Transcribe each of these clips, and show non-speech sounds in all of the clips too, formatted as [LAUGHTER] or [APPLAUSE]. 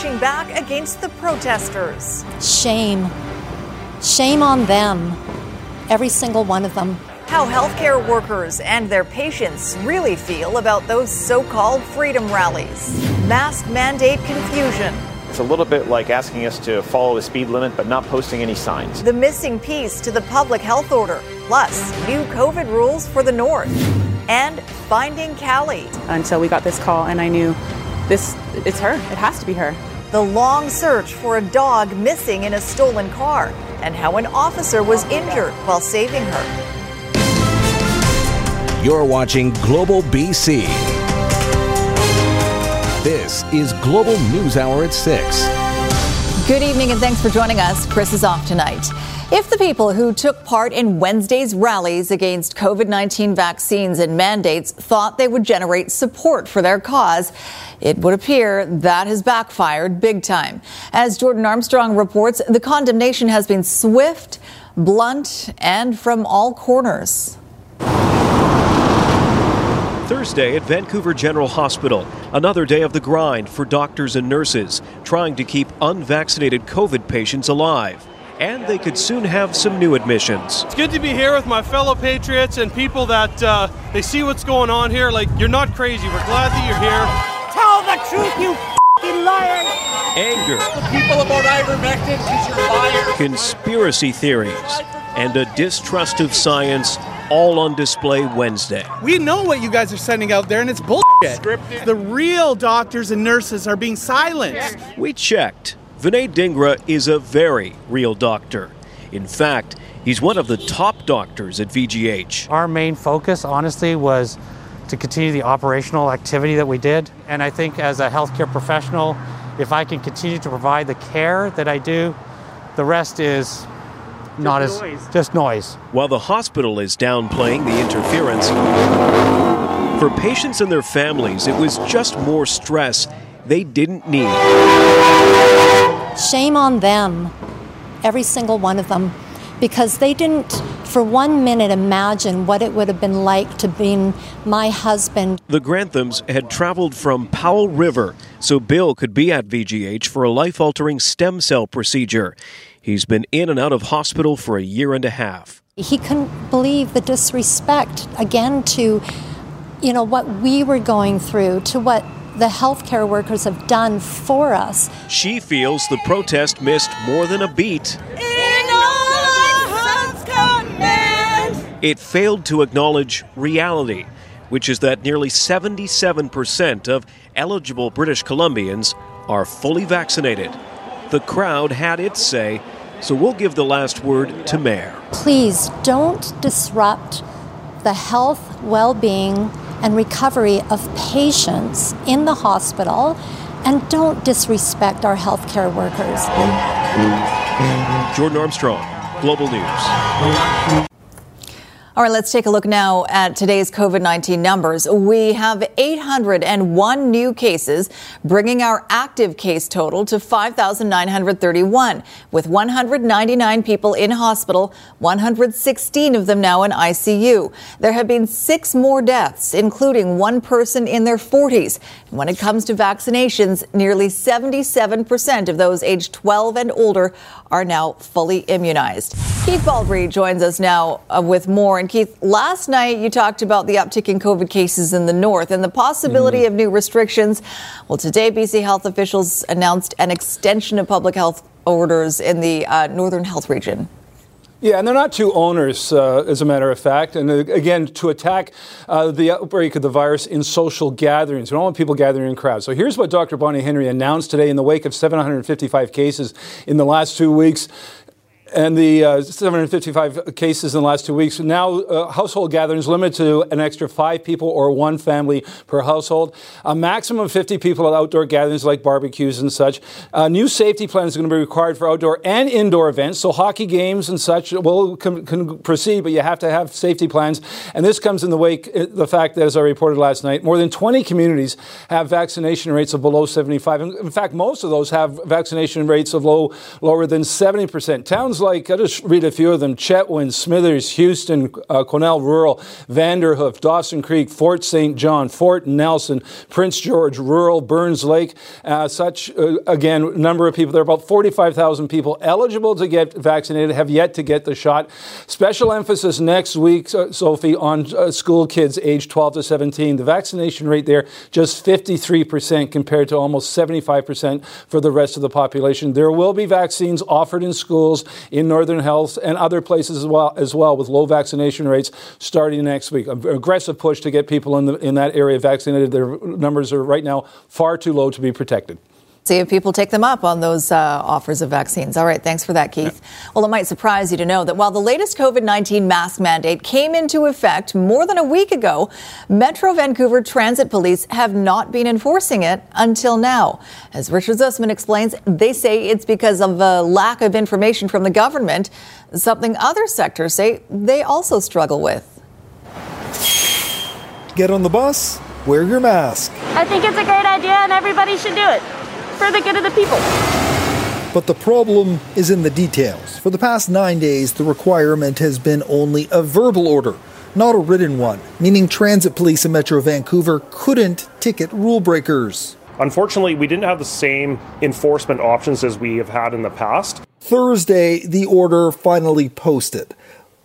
pushing back against the protesters. Shame. Shame on them. Every single one of them. How healthcare workers and their patients really feel about those so called freedom rallies. Mask mandate confusion. It's a little bit like asking us to follow the speed limit but not posting any signs. The missing piece to the public health order, plus new COVID rules for the North, and finding Callie. Until we got this call, and I knew this, it's her. It has to be her. The long search for a dog missing in a stolen car, and how an officer was injured while saving her. You're watching Global BC. This is Global News Hour at 6. Good evening and thanks for joining us. Chris is off tonight. If the people who took part in Wednesday's rallies against COVID 19 vaccines and mandates thought they would generate support for their cause, it would appear that has backfired big time. As Jordan Armstrong reports, the condemnation has been swift, blunt, and from all corners. Thursday at Vancouver General Hospital, another day of the grind for doctors and nurses trying to keep unvaccinated COVID patients alive. And they could soon have some new admissions. It's good to be here with my fellow patriots and people that uh, they see what's going on here. Like, you're not crazy. We're glad that you're here. Tell the truth, you f***ing liar! Anger. The people about ivermectin because you're liars. Conspiracy theories and a distrust of science all on display Wednesday. We know what you guys are sending out there, and it's bullshit. Scripted. The real doctors and nurses are being silenced. We checked. Vinay Dhingra is a very real doctor. In fact, he's one of the top doctors at VGH. Our main focus, honestly, was to continue the operational activity that we did. And I think as a healthcare professional, if I can continue to provide the care that I do, the rest is not as just noise. While the hospital is downplaying the interference, for patients and their families, it was just more stress they didn't need. Shame on them. Every single one of them. Because they didn't for one minute imagine what it would have been like to be my husband. The Granthams had traveled from Powell River so Bill could be at VGH for a life altering stem cell procedure. He's been in and out of hospital for a year and a half. He couldn't believe the disrespect again to you know what we were going through, to what the healthcare workers have done for us. She feels the protest missed more than a beat. It failed to acknowledge reality, which is that nearly 77% of eligible British Columbians are fully vaccinated. The crowd had its say, so we'll give the last word to Mayor. Please don't disrupt the health, well being, and recovery of patients in the hospital, and don't disrespect our healthcare workers. Jordan Armstrong, Global News. All right, let's take a look now at today's COVID 19 numbers. We have 801 new cases, bringing our active case total to 5,931, with 199 people in hospital, 116 of them now in ICU. There have been six more deaths, including one person in their 40s. And when it comes to vaccinations, nearly 77% of those aged 12 and older are now fully immunized. Keith Baldrey joins us now uh, with more. And Keith, last night you talked about the uptick in COVID cases in the north and the possibility mm. of new restrictions. Well, today BC health officials announced an extension of public health orders in the uh, northern health region. Yeah, and they're not two owners, uh, as a matter of fact. And uh, again, to attack uh, the outbreak of the virus in social gatherings. We don't want people gathering in crowds. So here's what Dr. Bonnie Henry announced today in the wake of 755 cases in the last two weeks and the uh, 755 cases in the last two weeks. Now, uh, household gatherings limited to an extra five people or one family per household. A maximum of 50 people at outdoor gatherings like barbecues and such. Uh, new safety plans are going to be required for outdoor and indoor events. So, hockey games and such will can, can proceed, but you have to have safety plans. And this comes in the wake uh, the fact that, as I reported last night, more than 20 communities have vaccination rates of below 75. In fact, most of those have vaccination rates of low lower than 70%. Towns like, I'll just read a few of them Chetwynd, Smithers, Houston, uh, Quesnel Rural, Vanderhoof, Dawson Creek, Fort St. John, Fort Nelson, Prince George, Rural, Burns Lake. Uh, such, uh, again, number of people. There are about 45,000 people eligible to get vaccinated, have yet to get the shot. Special emphasis next week, Sophie, on uh, school kids aged 12 to 17. The vaccination rate there, just 53% compared to almost 75% for the rest of the population. There will be vaccines offered in schools, in Northern Health, and other places as well, as well with low vaccination rates starting next week. An aggressive push to get people in, the, in that area vaccinated. Their numbers are right now far too low to be protected. See if people take them up on those uh, offers of vaccines. All right, thanks for that, Keith. Yeah. Well, it might surprise you to know that while the latest COVID 19 mask mandate came into effect more than a week ago, Metro Vancouver Transit Police have not been enforcing it until now. As Richard Zussman explains, they say it's because of a lack of information from the government, something other sectors say they also struggle with. Get on the bus, wear your mask. I think it's a great idea and everybody should do it for the good of the people. But the problem is in the details. For the past nine days, the requirement has been only a verbal order, not a written one, meaning transit police in Metro Vancouver couldn't ticket rule breakers. Unfortunately, we didn't have the same enforcement options as we have had in the past. Thursday, the order finally posted,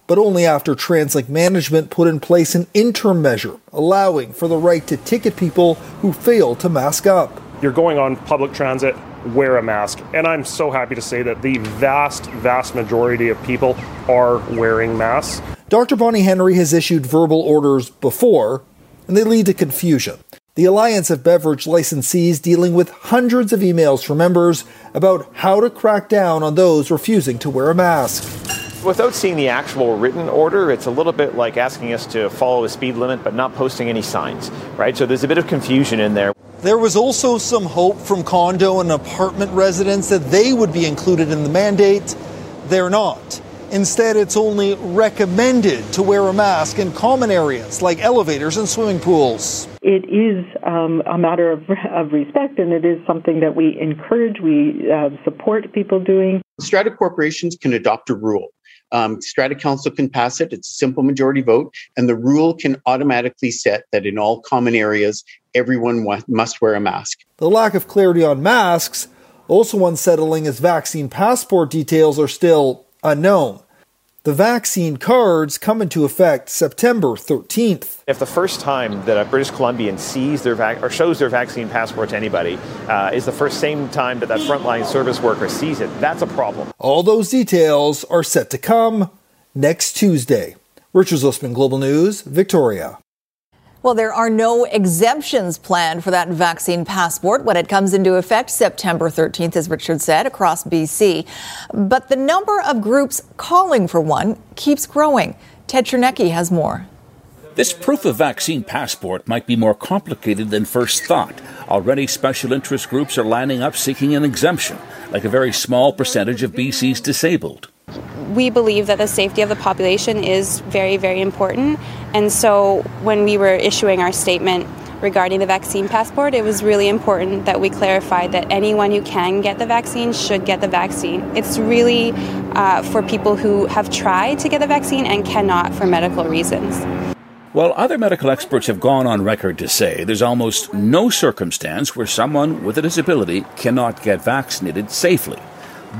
but only after TransLink management put in place an interim measure allowing for the right to ticket people who fail to mask up you're going on public transit, wear a mask. And I'm so happy to say that the vast, vast majority of people are wearing masks. Dr. Bonnie Henry has issued verbal orders before, and they lead to confusion. The Alliance of Beverage Licensees dealing with hundreds of emails from members about how to crack down on those refusing to wear a mask without seeing the actual written order, it's a little bit like asking us to follow a speed limit but not posting any signs, right? So there's a bit of confusion in there. There was also some hope from condo and apartment residents that they would be included in the mandate. They're not. Instead, it's only recommended to wear a mask in common areas like elevators and swimming pools. It is um, a matter of, of, respect, and it is something that we encourage, we uh, support people doing. Strata corporations can adopt a rule. Um, Strata Council can pass it. It's a simple majority vote, and the rule can automatically set that in all common areas everyone must wear a mask. The lack of clarity on masks also unsettling as vaccine passport details are still unknown. The vaccine cards come into effect September 13th. If the first time that a British Columbian sees their vac- or shows their vaccine passport to anybody uh, is the first same time that that frontline service worker sees it, that's a problem. All those details are set to come next Tuesday. Richard Zussman, Global News, Victoria. Well, there are no exemptions planned for that vaccine passport when it comes into effect September 13th, as Richard said, across BC. But the number of groups calling for one keeps growing. Ted Chernecki has more. This proof of vaccine passport might be more complicated than first thought. Already, special interest groups are lining up seeking an exemption, like a very small percentage of BC's disabled we believe that the safety of the population is very, very important. And so when we were issuing our statement regarding the vaccine passport, it was really important that we clarified that anyone who can get the vaccine should get the vaccine. It's really uh, for people who have tried to get the vaccine and cannot for medical reasons. Well, other medical experts have gone on record to say there's almost no circumstance where someone with a disability cannot get vaccinated safely.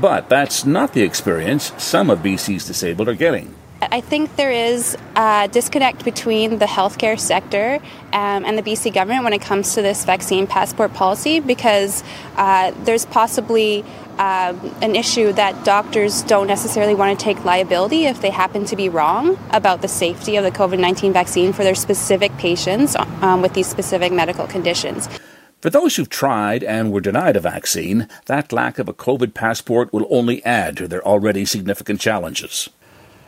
But that's not the experience some of BC's disabled are getting. I think there is a disconnect between the healthcare sector um, and the BC government when it comes to this vaccine passport policy because uh, there's possibly um, an issue that doctors don't necessarily want to take liability if they happen to be wrong about the safety of the COVID 19 vaccine for their specific patients um, with these specific medical conditions. For those who've tried and were denied a vaccine, that lack of a COVID passport will only add to their already significant challenges.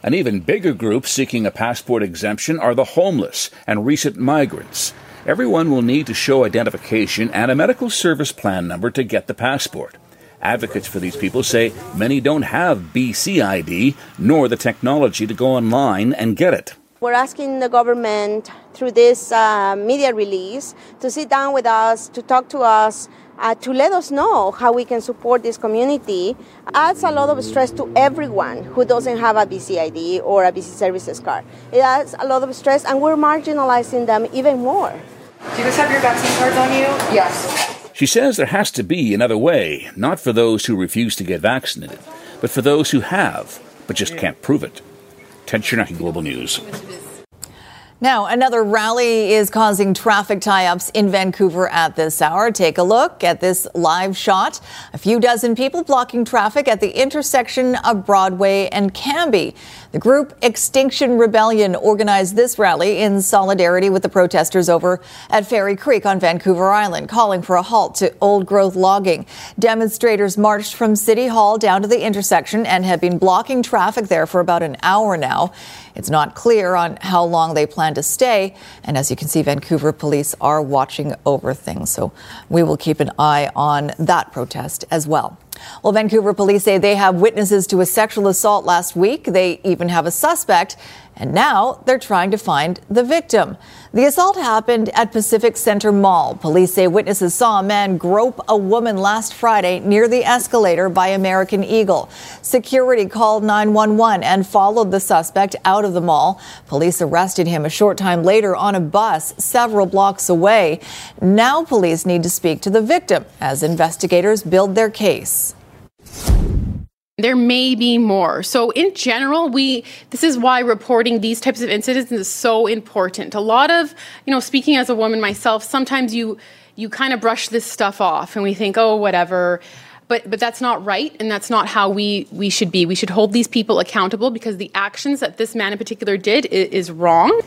An even bigger group seeking a passport exemption are the homeless and recent migrants. Everyone will need to show identification and a medical service plan number to get the passport. Advocates for these people say many don't have BC ID nor the technology to go online and get it. We're asking the government through this uh, media release to sit down with us, to talk to us uh, to let us know how we can support this community adds a lot of stress to everyone who doesn't have a BCID or a BC services card. It adds a lot of stress, and we're marginalizing them even more. Do you guys have your vaccine cards on you? Yes. She says there has to be another way, not for those who refuse to get vaccinated, but for those who have, but just can't prove it. Ted Chernecki, Global News. Now, another rally is causing traffic tie ups in Vancouver at this hour. Take a look at this live shot. A few dozen people blocking traffic at the intersection of Broadway and Cambie. The group Extinction Rebellion organized this rally in solidarity with the protesters over at Fairy Creek on Vancouver Island, calling for a halt to old growth logging. Demonstrators marched from City Hall down to the intersection and have been blocking traffic there for about an hour now. It's not clear on how long they plan to stay. And as you can see, Vancouver police are watching over things. So we will keep an eye on that protest as well. Well, Vancouver police say they have witnesses to a sexual assault last week. They even have a suspect, and now they're trying to find the victim. The assault happened at Pacific Center Mall. Police say witnesses saw a man grope a woman last Friday near the escalator by American Eagle. Security called 911 and followed the suspect out of the mall. Police arrested him a short time later on a bus several blocks away. Now police need to speak to the victim as investigators build their case there may be more. So in general, we this is why reporting these types of incidents is so important. A lot of, you know, speaking as a woman myself, sometimes you you kind of brush this stuff off and we think, "Oh, whatever." But but that's not right and that's not how we we should be. We should hold these people accountable because the actions that this man in particular did is, is wrong.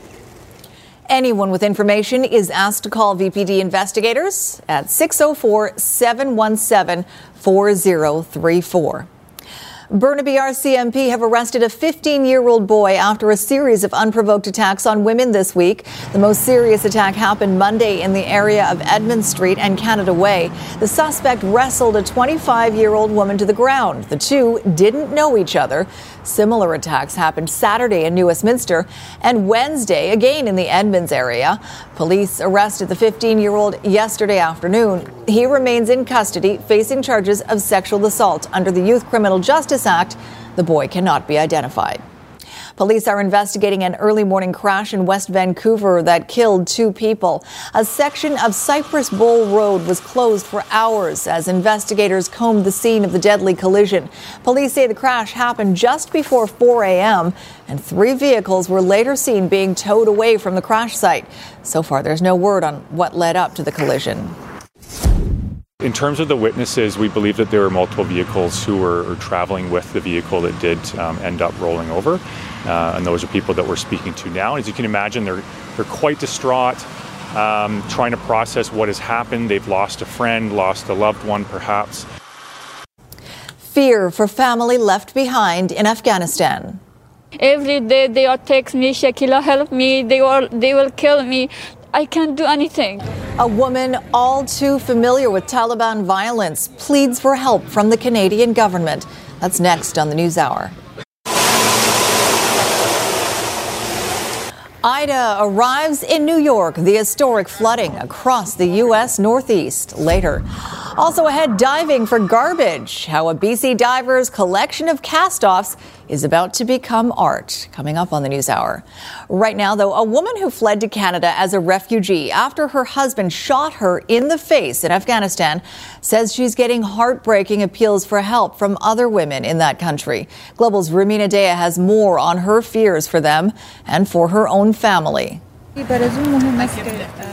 Anyone with information is asked to call VPD investigators at 604 717 4034. Burnaby RCMP have arrested a 15 year old boy after a series of unprovoked attacks on women this week. The most serious attack happened Monday in the area of Edmund Street and Canada Way. The suspect wrestled a 25 year old woman to the ground. The two didn't know each other. Similar attacks happened Saturday in New Westminster and Wednesday again in the Edmonds area. Police arrested the 15 year old yesterday afternoon. He remains in custody facing charges of sexual assault under the Youth Criminal Justice Act. The boy cannot be identified. Police are investigating an early morning crash in West Vancouver that killed two people. A section of Cypress Bowl Road was closed for hours as investigators combed the scene of the deadly collision. Police say the crash happened just before 4 a.m., and three vehicles were later seen being towed away from the crash site. So far, there's no word on what led up to the collision. In terms of the witnesses, we believe that there were multiple vehicles who were traveling with the vehicle that did um, end up rolling over. Uh, and those are people that we're speaking to now. As you can imagine, they're, they're quite distraught, um, trying to process what has happened. They've lost a friend, lost a loved one, perhaps. Fear for family left behind in Afghanistan. Every day they are text me, Shakila, help me. They will, they will kill me. I can't do anything. A woman all too familiar with Taliban violence pleads for help from the Canadian government. That's next on the News Hour. Ida arrives in New York, the historic flooding across the U.S. Northeast. Later. Also ahead, diving for garbage. How a BC diver's collection of cast offs is about to become art. Coming up on the News Hour. Right now, though, a woman who fled to Canada as a refugee after her husband shot her in the face in Afghanistan says she's getting heartbreaking appeals for help from other women in that country. Global's Rumina Daya has more on her fears for them and for her own family.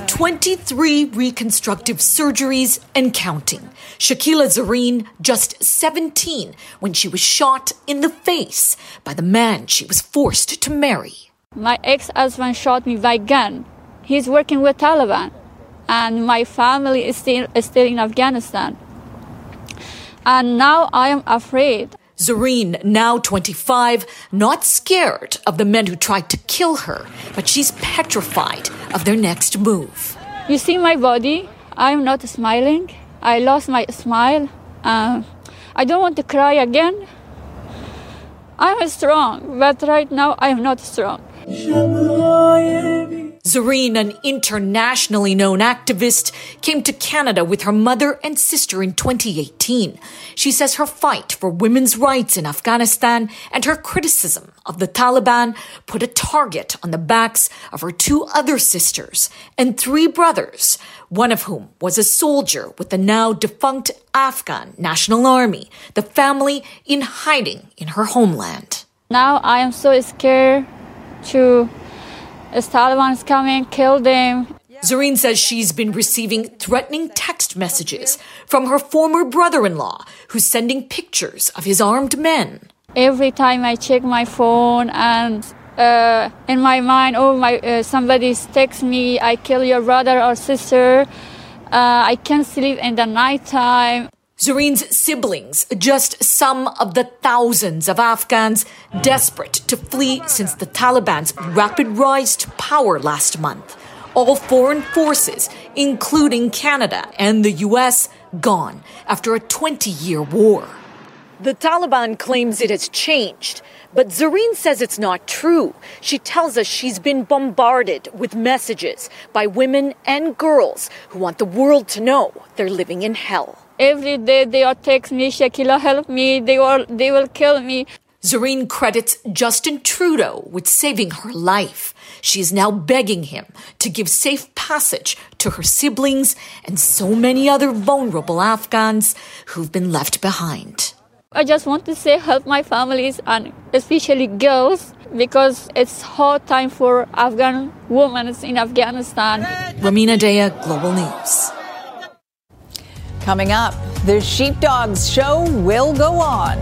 23 reconstructive surgeries and counting. Shakila Zareen, just 17, when she was shot in the face by the man she was forced to marry. My ex husband shot me by gun. He's working with Taliban, and my family is still, is still in Afghanistan. And now I am afraid. Zareen, now 25, not scared of the men who tried to kill her, but she's petrified of their next move. You see my body? I'm not smiling. I lost my smile. Uh, I don't want to cry again. I'm strong, but right now I'm not strong. Zareen, an internationally known activist, came to Canada with her mother and sister in 2018. She says her fight for women's rights in Afghanistan and her criticism of the Taliban put a target on the backs of her two other sisters and three brothers, one of whom was a soldier with the now defunct Afghan National Army, the family in hiding in her homeland. Now I am so scared to the Taliban's coming, kill them. Zareen says she's been receiving threatening text messages from her former brother in law, who's sending pictures of his armed men. Every time I check my phone and uh, in my mind, oh, my uh, somebody texts me, I kill your brother or sister. Uh, I can't sleep in the nighttime. Zareen's siblings, just some of the thousands of Afghans desperate to flee since the Taliban's rapid rise to power last month. All foreign forces, including Canada and the US, gone after a 20 year war. The Taliban claims it has changed, but Zareen says it's not true. She tells us she's been bombarded with messages by women and girls who want the world to know they're living in hell. Every day they are text me, Shakila, help me. They will, they will kill me. Zareen credits Justin Trudeau with saving her life. She is now begging him to give safe passage to her siblings and so many other vulnerable Afghans who've been left behind. I just want to say help my families and especially girls because it's hard time for Afghan women in Afghanistan. Rumina Daya, Global News. Coming up, the Sheepdogs show will go on.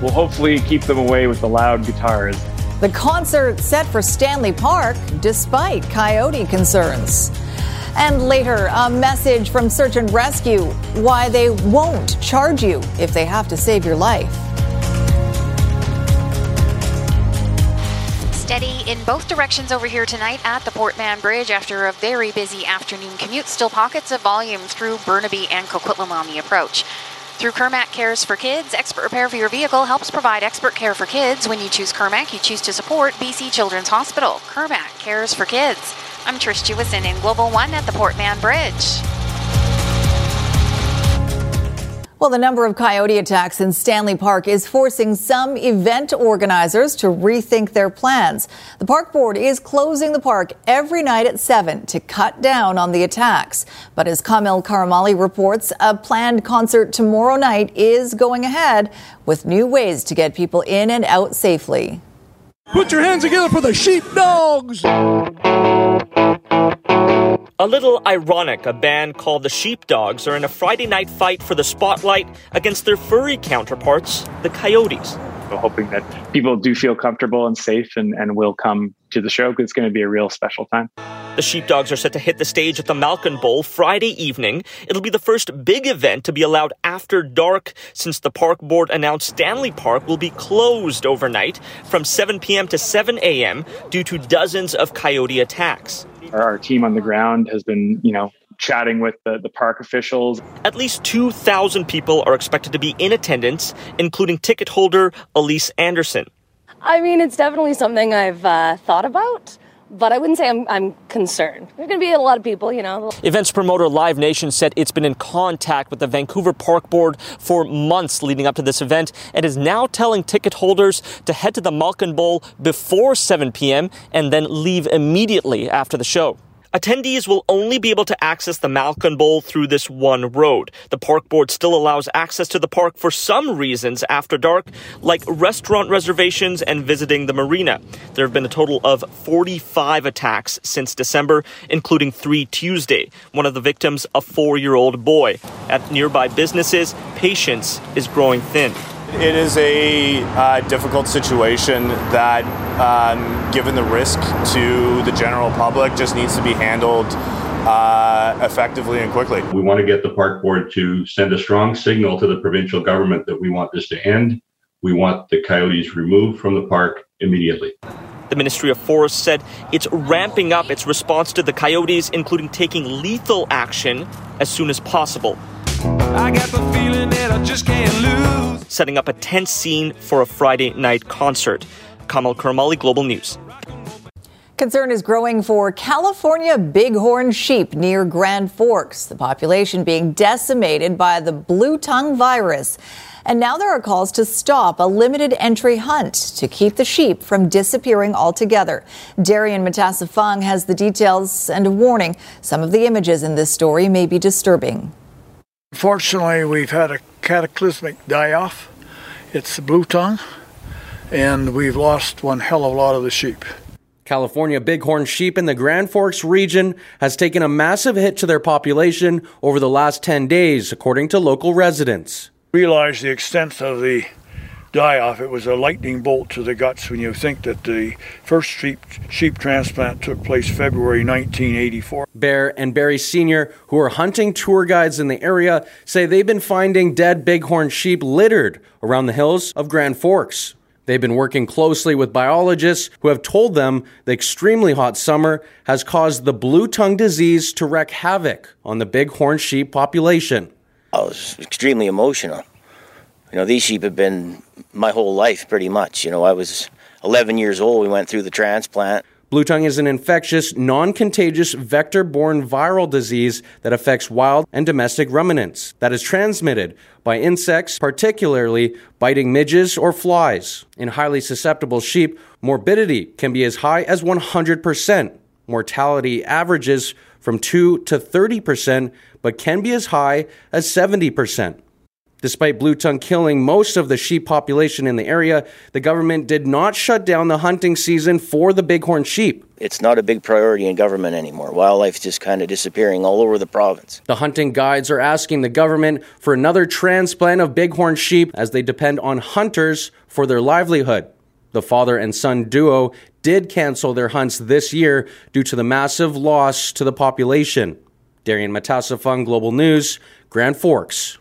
We'll hopefully keep them away with the loud guitars. The concert set for Stanley Park despite coyote concerns. And later, a message from Search and Rescue why they won't charge you if they have to save your life. Steady in both directions over here tonight at the Port Mann Bridge after a very busy afternoon commute. Still pockets of volume through Burnaby and Coquitlam on the approach. Through Kirmac Cares for Kids, expert repair for your vehicle helps provide expert care for kids. When you choose Kirmac, you choose to support BC Children's Hospital. Kirmac Cares for Kids. I'm Trish Jewison in Global One at the Port Mann Bridge. Well, the number of coyote attacks in Stanley Park is forcing some event organizers to rethink their plans. The park board is closing the park every night at 7 to cut down on the attacks. But as Kamil Karamali reports, a planned concert tomorrow night is going ahead with new ways to get people in and out safely. Put your hands together for the sheepdogs! A little ironic, a band called the Sheepdogs are in a Friday night fight for the spotlight against their furry counterparts, the Coyotes. We're hoping that people do feel comfortable and safe and, and will come to the show because it's going to be a real special time. The Sheepdogs are set to hit the stage at the Malkin Bowl Friday evening. It'll be the first big event to be allowed after dark since the park board announced Stanley Park will be closed overnight from 7 p.m. to 7 a.m. due to dozens of coyote attacks. Our, our team on the ground has been, you know, chatting with the, the park officials. At least 2,000 people are expected to be in attendance, including ticket holder Elise Anderson. I mean, it's definitely something I've uh, thought about, but I wouldn't say I'm, I'm concerned. There's going to be a lot of people, you know. Events promoter Live Nation said it's been in contact with the Vancouver Park Board for months leading up to this event and is now telling ticket holders to head to the Malkin Bowl before 7 p.m. and then leave immediately after the show. Attendees will only be able to access the Malkin Bowl through this one road. The park board still allows access to the park for some reasons after dark, like restaurant reservations and visiting the marina. There have been a total of 45 attacks since December, including three Tuesday. One of the victims, a four year old boy. At nearby businesses, patience is growing thin. It is a uh, difficult situation that, um, given the risk to the general public, just needs to be handled uh, effectively and quickly. We want to get the park board to send a strong signal to the provincial government that we want this to end. We want the coyotes removed from the park immediately. The Ministry of Forests said it's ramping up its response to the coyotes, including taking lethal action as soon as possible. I got the feeling that I just can't lose. Setting up a tense scene for a Friday night concert. Kamil Karamali, Global News. Concern is growing for California bighorn sheep near Grand Forks, the population being decimated by the blue tongue virus. And now there are calls to stop a limited entry hunt to keep the sheep from disappearing altogether. Darian Matassa-Fung has the details and a warning. Some of the images in this story may be disturbing. Fortunately, we've had a cataclysmic die off. It's the blue tongue, and we've lost one hell of a lot of the sheep. California bighorn sheep in the Grand Forks region has taken a massive hit to their population over the last 10 days, according to local residents. Realize the extent of the die off. It was a lightning bolt to the guts when you think that the first sheep, sheep transplant took place February 1984. Bear and Barry Sr., who are hunting tour guides in the area, say they've been finding dead bighorn sheep littered around the hills of Grand Forks. They've been working closely with biologists who have told them the extremely hot summer has caused the blue tongue disease to wreak havoc on the bighorn sheep population. I was extremely emotional. You know, these sheep have been my whole life pretty much. You know, I was 11 years old. We went through the transplant. Blue tongue is an infectious, non contagious, vector borne viral disease that affects wild and domestic ruminants that is transmitted by insects, particularly biting midges or flies. In highly susceptible sheep, morbidity can be as high as 100%. Mortality averages from 2 to 30%, but can be as high as 70%. Despite blue tongue killing most of the sheep population in the area, the government did not shut down the hunting season for the bighorn sheep. It's not a big priority in government anymore. Wildlife's just kind of disappearing all over the province. The hunting guides are asking the government for another transplant of bighorn sheep as they depend on hunters for their livelihood. The father and son duo did cancel their hunts this year due to the massive loss to the population. Darian Matassa-Fung, Global News, Grand Forks.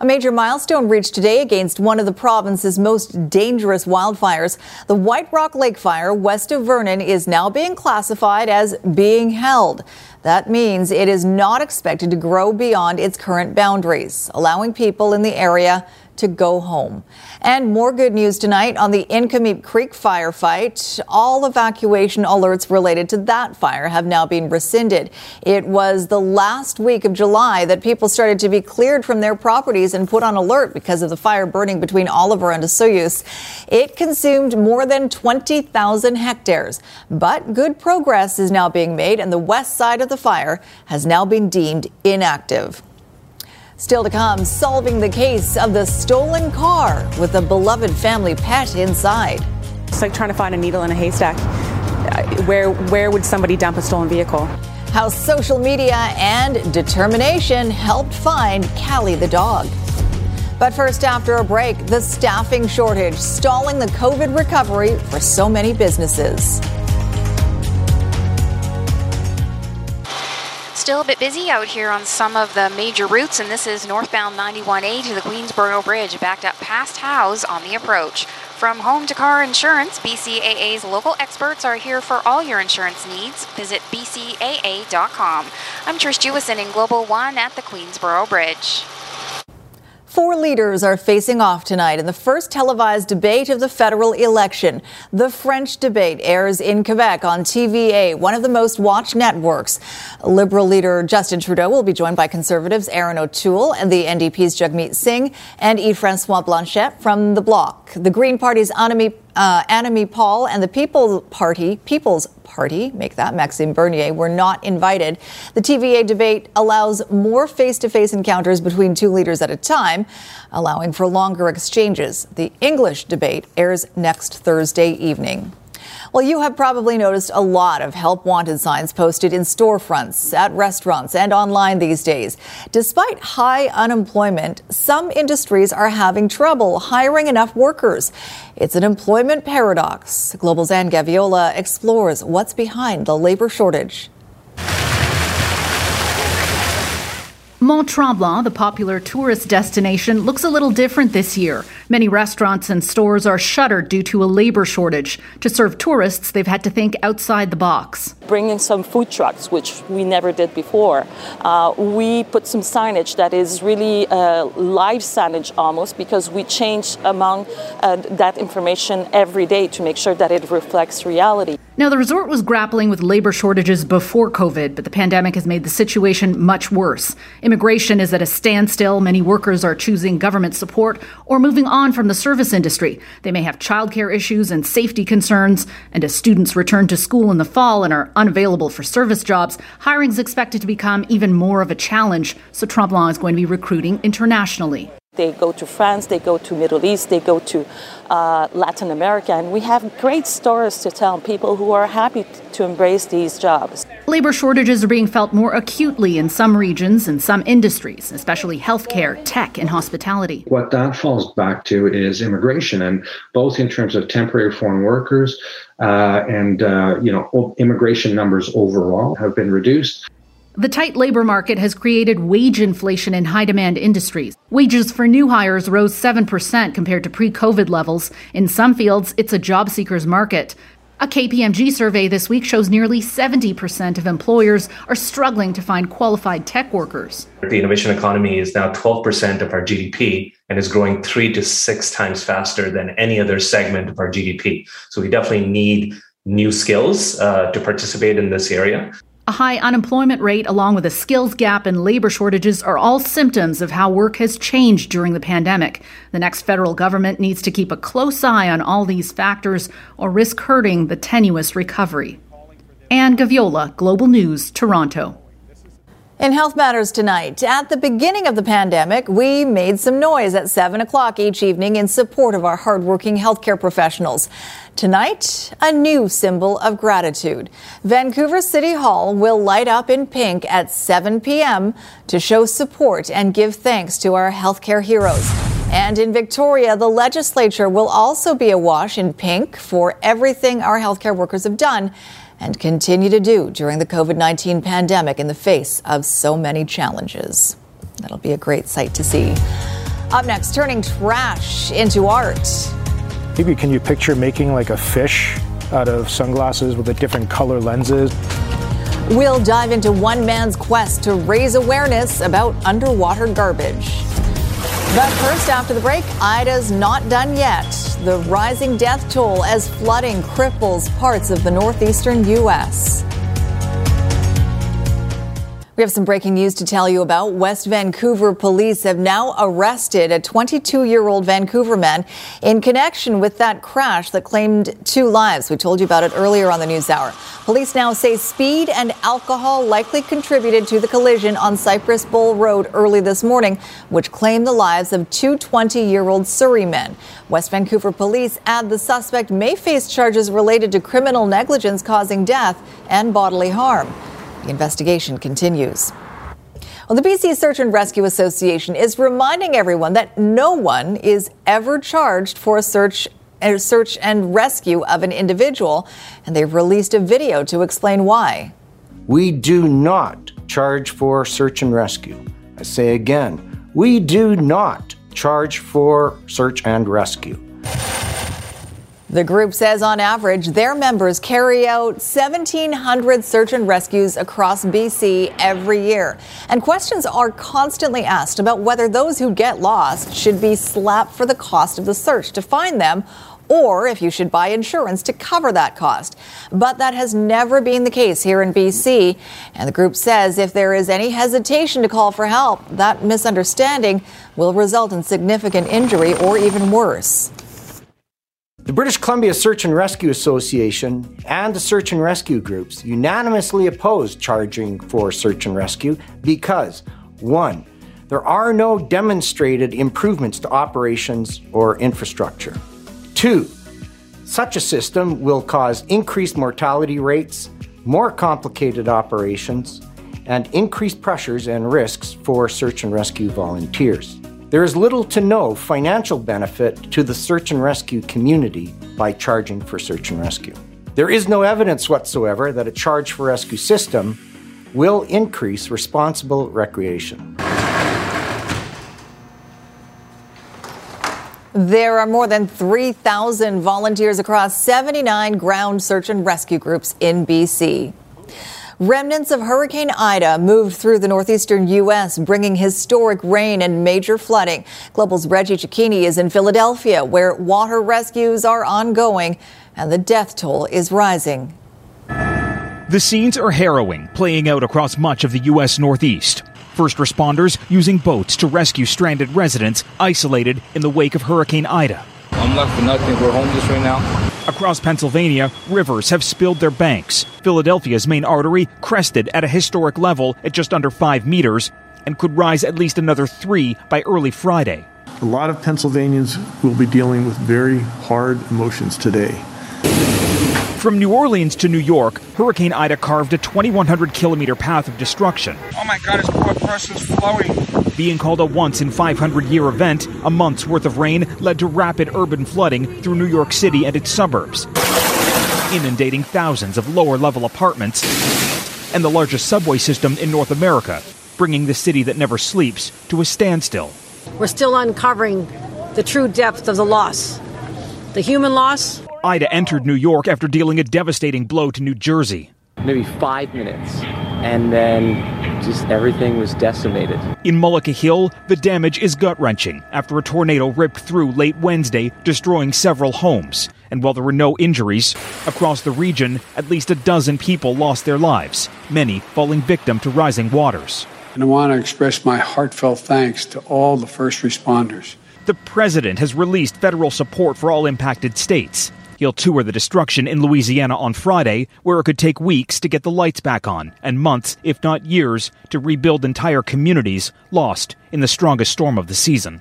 A major milestone reached today against one of the province's most dangerous wildfires. The White Rock Lake Fire west of Vernon is now being classified as being held. That means it is not expected to grow beyond its current boundaries, allowing people in the area to go home. And more good news tonight on the Inkameep Creek firefight. All evacuation alerts related to that fire have now been rescinded. It was the last week of July that people started to be cleared from their properties and put on alert because of the fire burning between Oliver and Osoyoos. It consumed more than 20,000 hectares, but good progress is now being made and the west side of the fire has now been deemed inactive. Still to come, solving the case of the stolen car with a beloved family pet inside. It's like trying to find a needle in a haystack. Uh, where where would somebody dump a stolen vehicle? How social media and determination helped find Callie the dog. But first, after a break, the staffing shortage stalling the COVID recovery for so many businesses. Still a bit busy out here on some of the major routes, and this is northbound 91A to the Queensborough Bridge, backed up past Howes on the approach. From home to car insurance, BCAA's local experts are here for all your insurance needs. Visit bcaa.com. I'm Trish Jewison in Global One at the Queensborough Bridge. Four leaders are facing off tonight in the first televised debate of the federal election. The French debate airs in Quebec on TVA, one of the most watched networks. Liberal leader Justin Trudeau will be joined by conservatives Erin O'Toole and the NDP's Jagmeet Singh and Yves-Francois Blanchet from the Bloc. The Green Party's Annamie uh, Annamie Paul and the People's Party, People's Party, make that Maxime Bernier, were not invited. The TVA debate allows more face-to-face encounters between two leaders at a time, allowing for longer exchanges. The English debate airs next Thursday evening. Well, you have probably noticed a lot of help wanted signs posted in storefronts, at restaurants, and online these days. Despite high unemployment, some industries are having trouble hiring enough workers. It's an employment paradox. Global's Anne Gaviola explores what's behind the labor shortage. Mont Tremblant, the popular tourist destination, looks a little different this year. Many restaurants and stores are shuttered due to a labor shortage. To serve tourists, they've had to think outside the box. Bringing in some food trucks, which we never did before. Uh, we put some signage that is really uh, live signage almost because we change among uh, that information every day to make sure that it reflects reality. Now, the resort was grappling with labor shortages before COVID, but the pandemic has made the situation much worse. Immigration is at a standstill. Many workers are choosing government support or moving on from the service industry. They may have childcare issues and safety concerns. And as students return to school in the fall and are unavailable for service jobs, hiring is expected to become even more of a challenge. So Tremblant is going to be recruiting internationally. They go to France, they go to Middle East, they go to uh, Latin America, and we have great stories to tell people who are happy to embrace these jobs. Labor shortages are being felt more acutely in some regions and some industries, especially healthcare, tech, and hospitality. What that falls back to is immigration, and both in terms of temporary foreign workers uh, and uh, you know immigration numbers overall have been reduced. The tight labor market has created wage inflation in high demand industries. Wages for new hires rose 7% compared to pre COVID levels. In some fields, it's a job seekers market. A KPMG survey this week shows nearly 70% of employers are struggling to find qualified tech workers. The innovation economy is now 12% of our GDP and is growing three to six times faster than any other segment of our GDP. So we definitely need new skills uh, to participate in this area. A high unemployment rate, along with a skills gap and labor shortages, are all symptoms of how work has changed during the pandemic. The next federal government needs to keep a close eye on all these factors or risk hurting the tenuous recovery. Anne Gaviola, Global News, Toronto. In Health Matters tonight, at the beginning of the pandemic, we made some noise at 7 o'clock each evening in support of our hardworking healthcare professionals. Tonight, a new symbol of gratitude. Vancouver City Hall will light up in pink at 7 p.m. to show support and give thanks to our healthcare heroes. And in Victoria, the legislature will also be awash in pink for everything our healthcare workers have done and continue to do during the COVID 19 pandemic in the face of so many challenges. That'll be a great sight to see. Up next, turning trash into art. Maybe can you picture making like a fish out of sunglasses with a different color lenses? We'll dive into one man's quest to raise awareness about underwater garbage. But first, after the break, Ida's not done yet. The rising death toll as flooding cripples parts of the northeastern U.S. We have some breaking news to tell you about. West Vancouver police have now arrested a 22 year old Vancouver man in connection with that crash that claimed two lives. We told you about it earlier on the news hour. Police now say speed and alcohol likely contributed to the collision on Cypress Bowl Road early this morning, which claimed the lives of two 20 year old Surrey men. West Vancouver police add the suspect may face charges related to criminal negligence causing death and bodily harm. The investigation continues. Well, the BC Search and Rescue Association is reminding everyone that no one is ever charged for a search a search and rescue of an individual, and they've released a video to explain why. We do not charge for search and rescue. I say again, we do not charge for search and rescue. The group says on average, their members carry out 1,700 search and rescues across BC every year. And questions are constantly asked about whether those who get lost should be slapped for the cost of the search to find them or if you should buy insurance to cover that cost. But that has never been the case here in BC. And the group says if there is any hesitation to call for help, that misunderstanding will result in significant injury or even worse. The British Columbia Search and Rescue Association and the search and rescue groups unanimously oppose charging for search and rescue because, one, there are no demonstrated improvements to operations or infrastructure. Two, such a system will cause increased mortality rates, more complicated operations, and increased pressures and risks for search and rescue volunteers. There is little to no financial benefit to the search and rescue community by charging for search and rescue. There is no evidence whatsoever that a charge for rescue system will increase responsible recreation. There are more than 3,000 volunteers across 79 ground search and rescue groups in BC. Remnants of Hurricane Ida moved through the northeastern U.S., bringing historic rain and major flooding. Global's Reggie Cecchini is in Philadelphia, where water rescues are ongoing and the death toll is rising. The scenes are harrowing, playing out across much of the U.S. Northeast. First responders using boats to rescue stranded residents isolated in the wake of Hurricane Ida. I'm left with nothing. We're homeless right now. Across Pennsylvania, rivers have spilled their banks. Philadelphia's main artery crested at a historic level at just under 5 meters and could rise at least another 3 by early Friday. A lot of Pennsylvanians will be dealing with very hard emotions today. From New Orleans to New York, Hurricane Ida carved a 2,100 kilometer path of destruction. Oh my God, this poor person's flowing. Being called a once in 500 year event, a month's worth of rain led to rapid urban flooding through New York City and its suburbs, inundating thousands of lower level apartments and the largest subway system in North America, bringing the city that never sleeps to a standstill. We're still uncovering the true depth of the loss. The human loss, Ida entered New York after dealing a devastating blow to New Jersey. Maybe five minutes, and then just everything was decimated. In Mullica Hill, the damage is gut wrenching after a tornado ripped through late Wednesday, destroying several homes. And while there were no injuries, across the region, at least a dozen people lost their lives, many falling victim to rising waters. And I want to express my heartfelt thanks to all the first responders. The president has released federal support for all impacted states. He'll tour the destruction in Louisiana on Friday, where it could take weeks to get the lights back on, and months, if not years, to rebuild entire communities lost in the strongest storm of the season.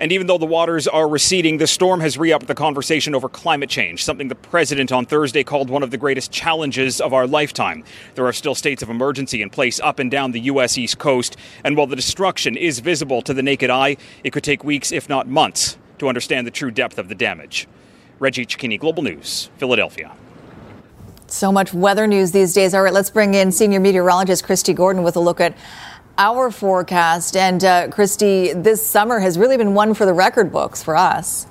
And even though the waters are receding, the storm has re upped the conversation over climate change, something the president on Thursday called one of the greatest challenges of our lifetime. There are still states of emergency in place up and down the U.S. East Coast, and while the destruction is visible to the naked eye, it could take weeks, if not months, to understand the true depth of the damage. Reggie Cecchini, Global News, Philadelphia. So much weather news these days. All right, let's bring in senior meteorologist Christy Gordon with a look at our forecast. And uh, Christy, this summer has really been one for the record books for us.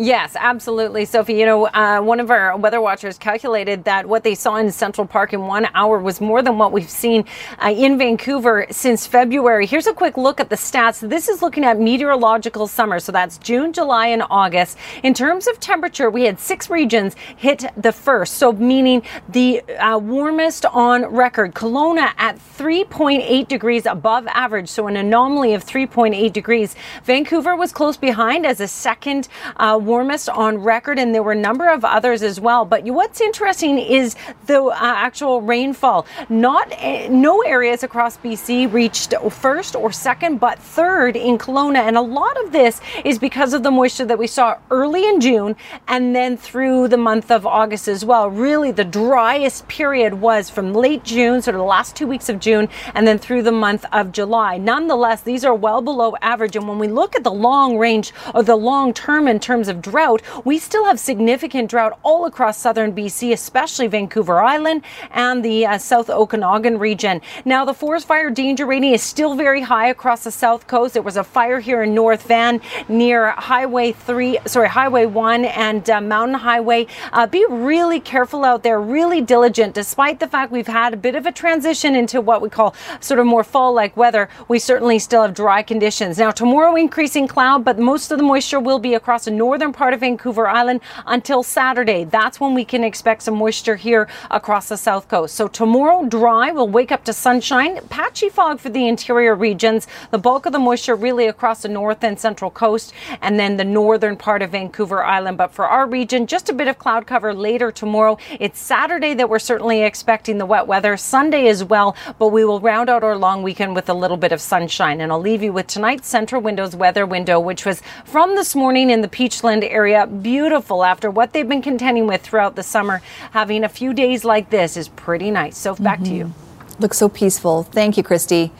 Yes, absolutely, Sophie. You know, uh, one of our weather watchers calculated that what they saw in Central Park in one hour was more than what we've seen uh, in Vancouver since February. Here's a quick look at the stats. This is looking at meteorological summer, so that's June, July, and August. In terms of temperature, we had six regions hit the first, so meaning the uh, warmest on record. Kelowna at 3.8 degrees above average, so an anomaly of 3.8 degrees. Vancouver was close behind as a second uh, warmest on record, and there were a number of others as well. But what's interesting is the uh, actual rainfall. Not uh, no areas across BC reached first or second, but third in Kelowna, and a lot of this is because of the moisture that we saw early in June and then through the month of August as well. Really, the driest period was from late June, sort of the last two weeks of June, and then through the month of July. Nonetheless, these are well below average, and when we look at the long range or the long term in terms of drought, we still have significant drought all across southern BC, especially Vancouver Island and the uh, South Okanagan region. Now, the forest fire danger rating is still very high across the south coast. There was a fire here in North Van near Highway 3, sorry, Highway 1 and uh, Mountain Highway. Uh, be really careful out there, really diligent. Despite the fact we've had a bit of a transition into what we call sort of more fall like weather, we certainly still have dry conditions. Now, tomorrow, increasing cloud, but most of the moisture will be across the northern part of Vancouver Island until Saturday. That's when we can expect some moisture here across the south coast. So tomorrow, dry. We'll wake up to sunshine. Patchy fog for the interior regions. The bulk of the moisture really across the north and central coast, and then the northern part of Vancouver Island. But for our region, just a bit of cloud cover later tomorrow. It's Saturday that we're certainly expecting the wet weather. Sunday as well, but we will round out our long weekend with a little bit of sunshine. And I'll leave you with tonight's Central Windows weather window, which was from this morning in the Peachland area. Beautiful after what they've been contending with throughout the summer. Having a few days like this is pretty nice. So back to you. Mm-hmm. Looks so peaceful. Thank you, Christy.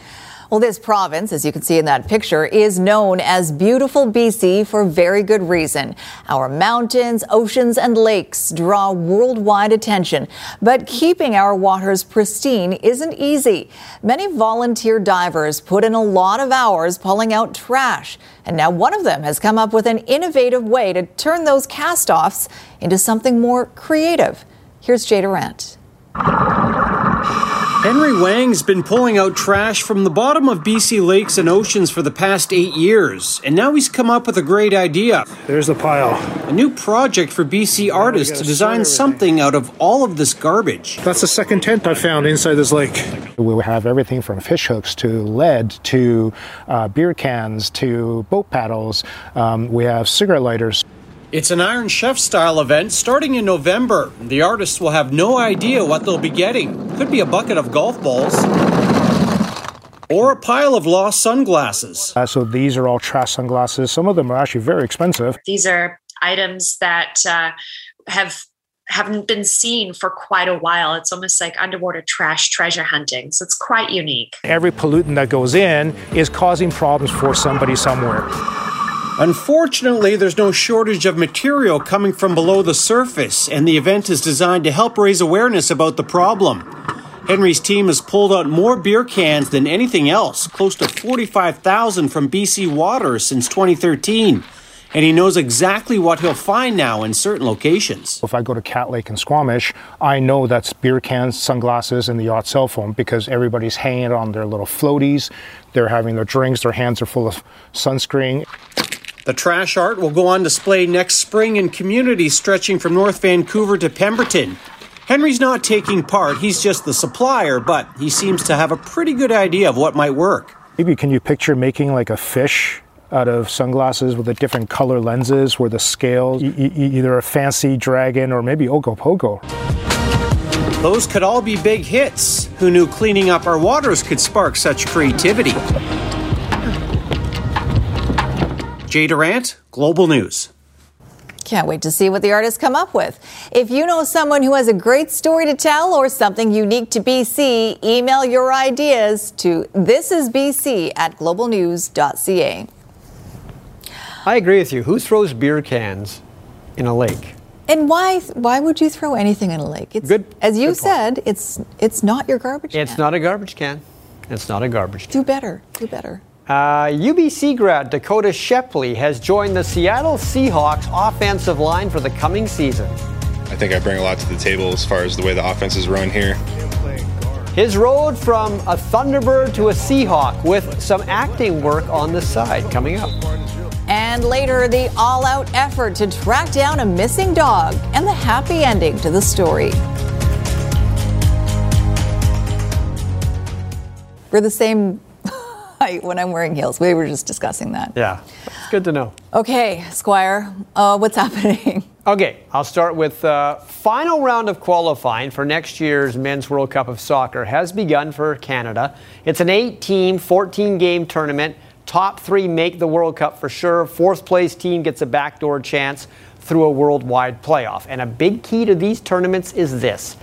Well, this province, as you can see in that picture, is known as beautiful BC for very good reason. Our mountains, oceans, and lakes draw worldwide attention. But keeping our waters pristine isn't easy. Many volunteer divers put in a lot of hours pulling out trash. And now one of them has come up with an innovative way to turn those cast offs into something more creative. Here's Jay Durant. Henry Wang's been pulling out trash from the bottom of BC lakes and oceans for the past eight years, and now he's come up with a great idea. There's the pile. A new project for BC artists to design something out of all of this garbage. That's the second tent I found inside this lake. We have everything from fish hooks to lead to uh, beer cans to boat paddles. Um, we have cigarette lighters. It's an Iron Chef style event starting in November. The artists will have no idea what they'll be getting. Could be a bucket of golf balls or a pile of lost sunglasses. Uh, so these are all trash sunglasses. Some of them are actually very expensive. These are items that uh, have haven't been seen for quite a while. It's almost like underwater trash treasure hunting. So it's quite unique. Every pollutant that goes in is causing problems for somebody somewhere. Unfortunately, there's no shortage of material coming from below the surface, and the event is designed to help raise awareness about the problem. Henry's team has pulled out more beer cans than anything else, close to 45,000 from BC Water since 2013. And he knows exactly what he'll find now in certain locations. If I go to Cat Lake and Squamish, I know that's beer cans, sunglasses, and the yacht cell phone because everybody's hanging on their little floaties. They're having their drinks, their hands are full of sunscreen. The trash art will go on display next spring in communities stretching from North Vancouver to Pemberton. Henry's not taking part, he's just the supplier, but he seems to have a pretty good idea of what might work. Maybe can you picture making like a fish out of sunglasses with the different color lenses where the scale, e- e- either a fancy dragon or maybe Ogopogo. Those could all be big hits. Who knew cleaning up our waters could spark such creativity? Jay Durant, Global News. Can't wait to see what the artists come up with. If you know someone who has a great story to tell or something unique to BC, email your ideas to thisisbc at globalnews.ca. I agree with you. Who throws beer cans in a lake? And why why would you throw anything in a lake? It's Good- as you good point. said, it's it's not your garbage. It's can. It's not a garbage can. It's not a garbage can. Do better. Do better. Uh, UBC grad Dakota Shepley has joined the Seattle Seahawks offensive line for the coming season. I think I bring a lot to the table as far as the way the offense is run here. His road from a Thunderbird to a Seahawk with some acting work on the side coming up. And later, the all out effort to track down a missing dog and the happy ending to the story. We're the same height when I'm wearing heels. We were just discussing that. Yeah, it's good to know. Okay, Squire, uh, what's [LAUGHS] happening? Okay, I'll start with uh, final round of qualifying for next year's Men's World Cup of Soccer has begun for Canada. It's an eight-team, 14-game tournament. Top three make the World Cup for sure. Fourth place team gets a backdoor chance through a worldwide playoff. And a big key to these tournaments is this.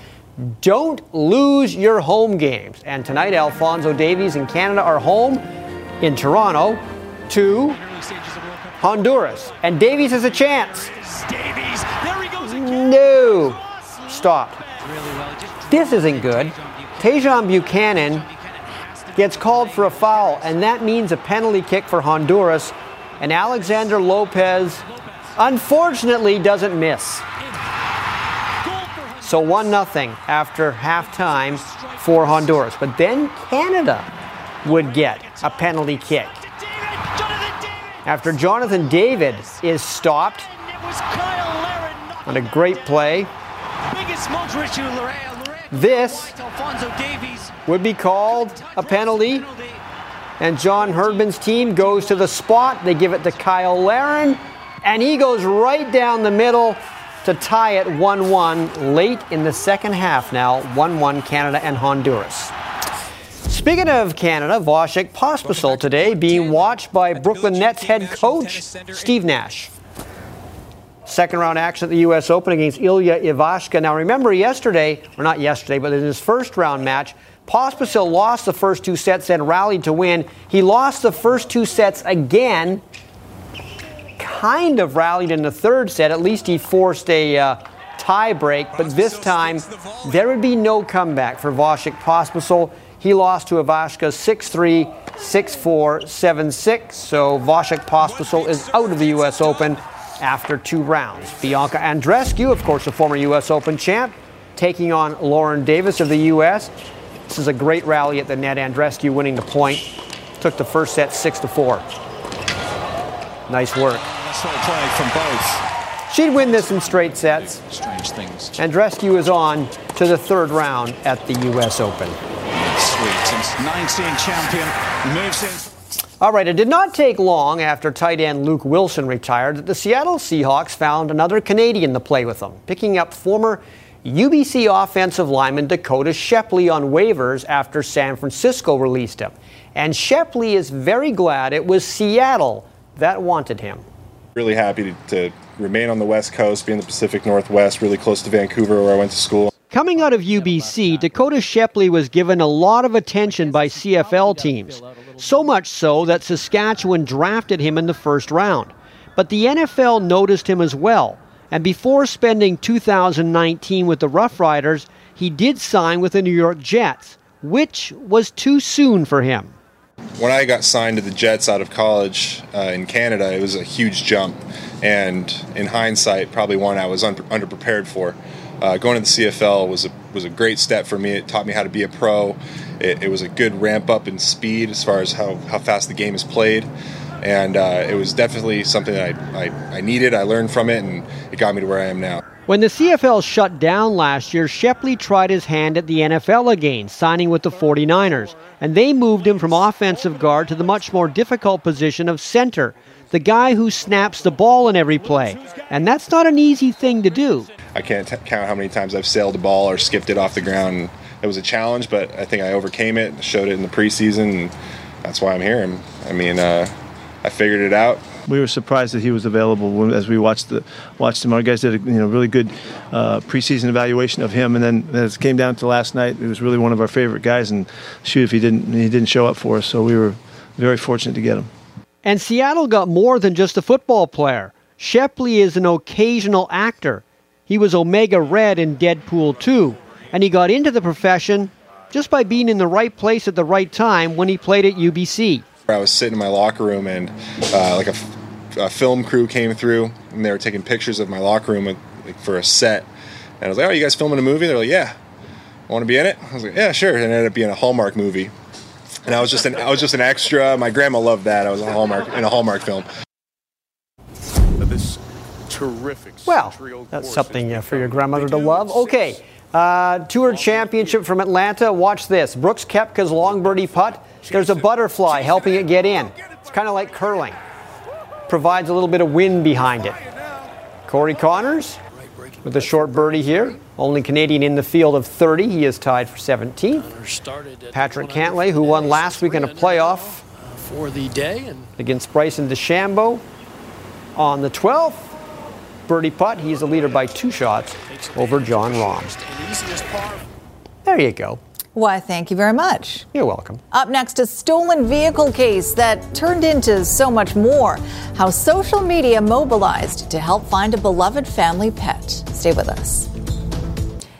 Don't lose your home games. And tonight, Alfonso Davies and Canada are home in Toronto to Honduras. And Davies has a chance. Davies, there he goes. No. Stop. This isn't good. Tajon Buchanan gets called for a foul, and that means a penalty kick for Honduras. And Alexander Lopez, unfortunately, doesn't miss. So 1 0 after halftime for Honduras. But then Canada would get a penalty kick. After Jonathan David is stopped on a great play, this would be called a penalty. And John Herdman's team goes to the spot. They give it to Kyle Larin, and he goes right down the middle to tie it 1 1 late in the second half now 1 1 Canada and Honduras. Speaking of Canada, Vasek Pospisil today being watched by Brooklyn Nets head coach Steve Nash. Second round action at the U.S. Open against Ilya Ivashka. Now remember yesterday, or not yesterday, but in his first round match, Pospisil lost the first two sets and rallied to win. He lost the first two sets again, kind of rallied in the third set. At least he forced a uh, tie break, but this time there would be no comeback for Vasek Pospisil. He lost to Ivashka 6-3, 6-4, 7-6. So Vasek Pospisil is out of the U.S. Open after two rounds. Bianca Andreescu, of course, a former U.S. Open champ, taking on Lauren Davis of the U.S. This is a great rally at the net. Andreescu winning the point. Took the first set six to four. Nice work. Well from both. She'd win this in straight sets. Strange things. Andreescu is on to the third round at the U.S. Open. Sweet. And 19 champion moves in. All right, it did not take long after tight end Luke Wilson retired that the Seattle Seahawks found another Canadian to play with them, picking up former UBC offensive lineman Dakota Shepley on waivers after San Francisco released him. And Shepley is very glad it was Seattle that wanted him. Really happy to, to remain on the West Coast, be in the Pacific Northwest, really close to Vancouver where I went to school. Coming out of UBC, Dakota Shepley was given a lot of attention by CFL teams. So much so that Saskatchewan drafted him in the first round. But the NFL noticed him as well. And before spending 2019 with the Roughriders, he did sign with the New York Jets, which was too soon for him. When I got signed to the Jets out of college uh, in Canada, it was a huge jump. And in hindsight, probably one I was un- underprepared for. Uh, going to the CFL was a, was a great step for me. It taught me how to be a pro. It, it was a good ramp up in speed as far as how, how fast the game is played. And uh, it was definitely something that I, I, I needed. I learned from it, and it got me to where I am now. When the CFL shut down last year, Shepley tried his hand at the NFL again, signing with the 49ers. And they moved him from offensive guard to the much more difficult position of center, the guy who snaps the ball in every play. And that's not an easy thing to do. I can't t- count how many times I've sailed a ball or skipped it off the ground. It was a challenge, but I think I overcame it, and showed it in the preseason, and that's why I'm here. I mean, uh, I figured it out. We were surprised that he was available as we watched the watched him. Our guys did a you know really good uh, preseason evaluation of him, and then as it came down to last night, it was really one of our favorite guys. And shoot, if he didn't he didn't show up for us, so we were very fortunate to get him. And Seattle got more than just a football player. Shepley is an occasional actor. He was Omega Red in Deadpool 2, and he got into the profession just by being in the right place at the right time when he played at UBC. I was sitting in my locker room, and uh, like a, a, film crew came through, and they were taking pictures of my locker room like, for a set. And I was like, "Oh, you guys filming a movie?" They're like, "Yeah." Want to be in it? I was like, "Yeah, sure." And it ended up being a Hallmark movie, and I was just an I was just an extra. My grandma loved that. I was a Hallmark in a Hallmark film. This terrific. Well, that's something uh, for your grandmother to love. Okay. Uh, Tour Championship from Atlanta. Watch this. Brooks Koepka's long birdie putt. There's a butterfly helping it get in. It's kind of like curling. Provides a little bit of wind behind it. Corey Conners with a short birdie here. Only Canadian in the field of 30. He is tied for 17th. Patrick Cantlay, who won last week in a playoff for the day against Bryson DeChambeau on the 12th. Birdie putt. He's the leader by two shots over Jon Rahm. There you go. Why, thank you very much. You're welcome. Up next, a stolen vehicle case that turned into so much more. How social media mobilized to help find a beloved family pet. Stay with us.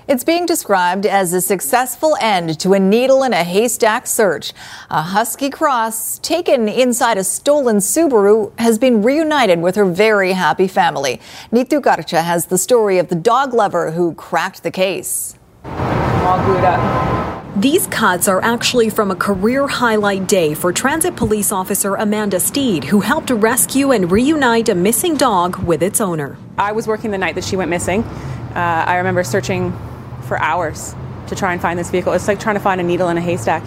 It's being described as a successful end to a needle in a haystack search. A husky cross taken inside a stolen Subaru has been reunited with her very happy family. Neetu Garcha has the story of the dog lover who cracked the case. All glued up. These cuts are actually from a career highlight day for transit police officer Amanda Steed, who helped rescue and reunite a missing dog with its owner. I was working the night that she went missing. Uh, I remember searching for hours to try and find this vehicle. It's like trying to find a needle in a haystack.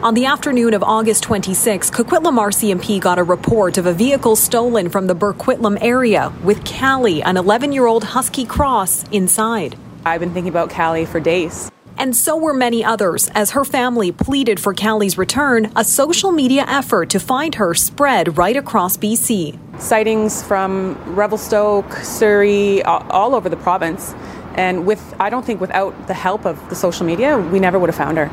On the afternoon of August 26, Coquitlam RCMP got a report of a vehicle stolen from the Burquitlam area with Callie, an 11 year old Husky Cross, inside. I've been thinking about Callie for days. And so were many others as her family pleaded for Callie's return, a social media effort to find her spread right across BC. Sightings from Revelstoke, Surrey, all over the province. And with, I don't think without the help of the social media, we never would have found her.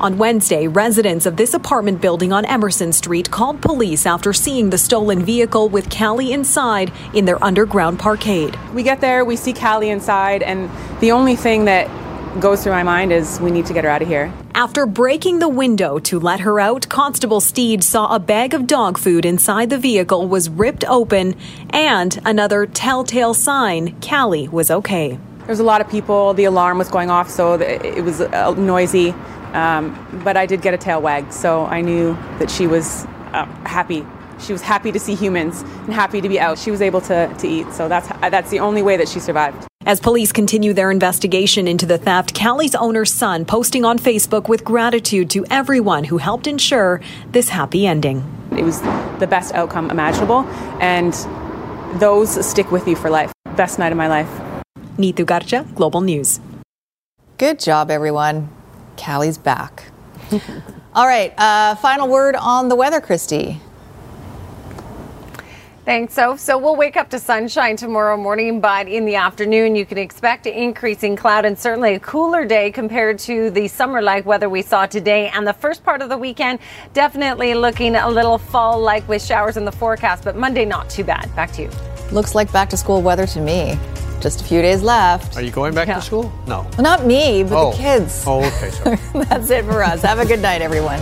On Wednesday, residents of this apartment building on Emerson Street called police after seeing the stolen vehicle with Callie inside in their underground parkade. We get there, we see Callie inside, and the only thing that goes through my mind is we need to get her out of here. After breaking the window to let her out, Constable Steed saw a bag of dog food inside the vehicle was ripped open and another telltale sign Callie was okay. There was a lot of people. The alarm was going off, so it was uh, noisy. Um, but I did get a tail wag, so I knew that she was uh, happy. She was happy to see humans and happy to be out. She was able to, to eat, so that's that's the only way that she survived. As police continue their investigation into the theft, Callie's owner's son posting on Facebook with gratitude to everyone who helped ensure this happy ending. It was the best outcome imaginable, and those stick with you for life. Best night of my life. Neetu Garcha, Global News. Good job, everyone. Callie's back. [LAUGHS] All right, uh, final word on the weather, Christy. Thanks, Soph. So we'll wake up to sunshine tomorrow morning, but in the afternoon, you can expect increasing cloud and certainly a cooler day compared to the summer like weather we saw today. And the first part of the weekend, definitely looking a little fall like with showers in the forecast, but Monday, not too bad. Back to you. Looks like back to school weather to me. Just a few days left. Are you going back yeah. to school? No. Well, not me, but oh. the kids. Oh, okay. Sorry. [LAUGHS] That's it for us. Have a good night, everyone.